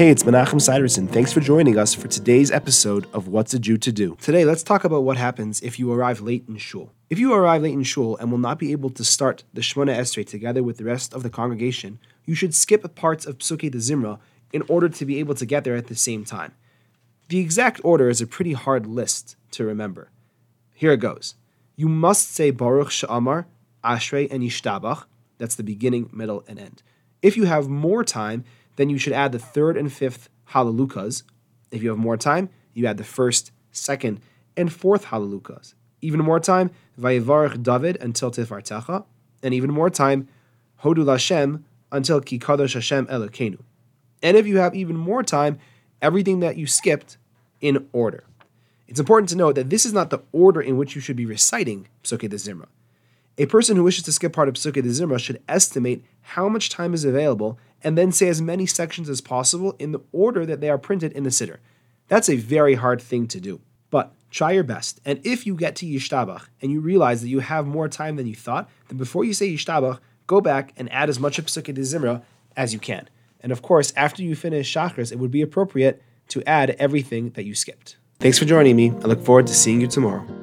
Hey, it's Menachem Siderson. Thanks for joining us for today's episode of What's a Jew to Do. Today, let's talk about what happens if you arrive late in shul. If you arrive late in shul and will not be able to start the Shemona Esrei together with the rest of the congregation, you should skip parts of Pesukei Dezimra in order to be able to get there at the same time. The exact order is a pretty hard list to remember. Here it goes. You must say Baruch Sha'amar, Ashrei, and Yishtabach. That's the beginning, middle, and end. If you have more time, then you should add the third and fifth halalukas. If you have more time, you add the first, second, and fourth halalukas. Even more time, vayivarach David until tifartecha, and even more time, hodu Lashem until ki kadosh Hashem Elokeinu. And if you have even more time, everything that you skipped in order. It's important to note that this is not the order in which you should be reciting Pesukei Dezimra. A person who wishes to skip part of Pesukei Dezimra should estimate how much time is available and then say as many sections as possible in the order that they are printed in the Siddur. That's a very hard thing to do. But try your best. And if you get to Yishtabach and you realize that you have more time than you thought, then before you say Yishtabach, go back and add as much of Pesukei Dezimra as you can. And of course, after you finish Shachris, it would be appropriate to add everything that you skipped. Thanks for joining me. I look forward to seeing you tomorrow.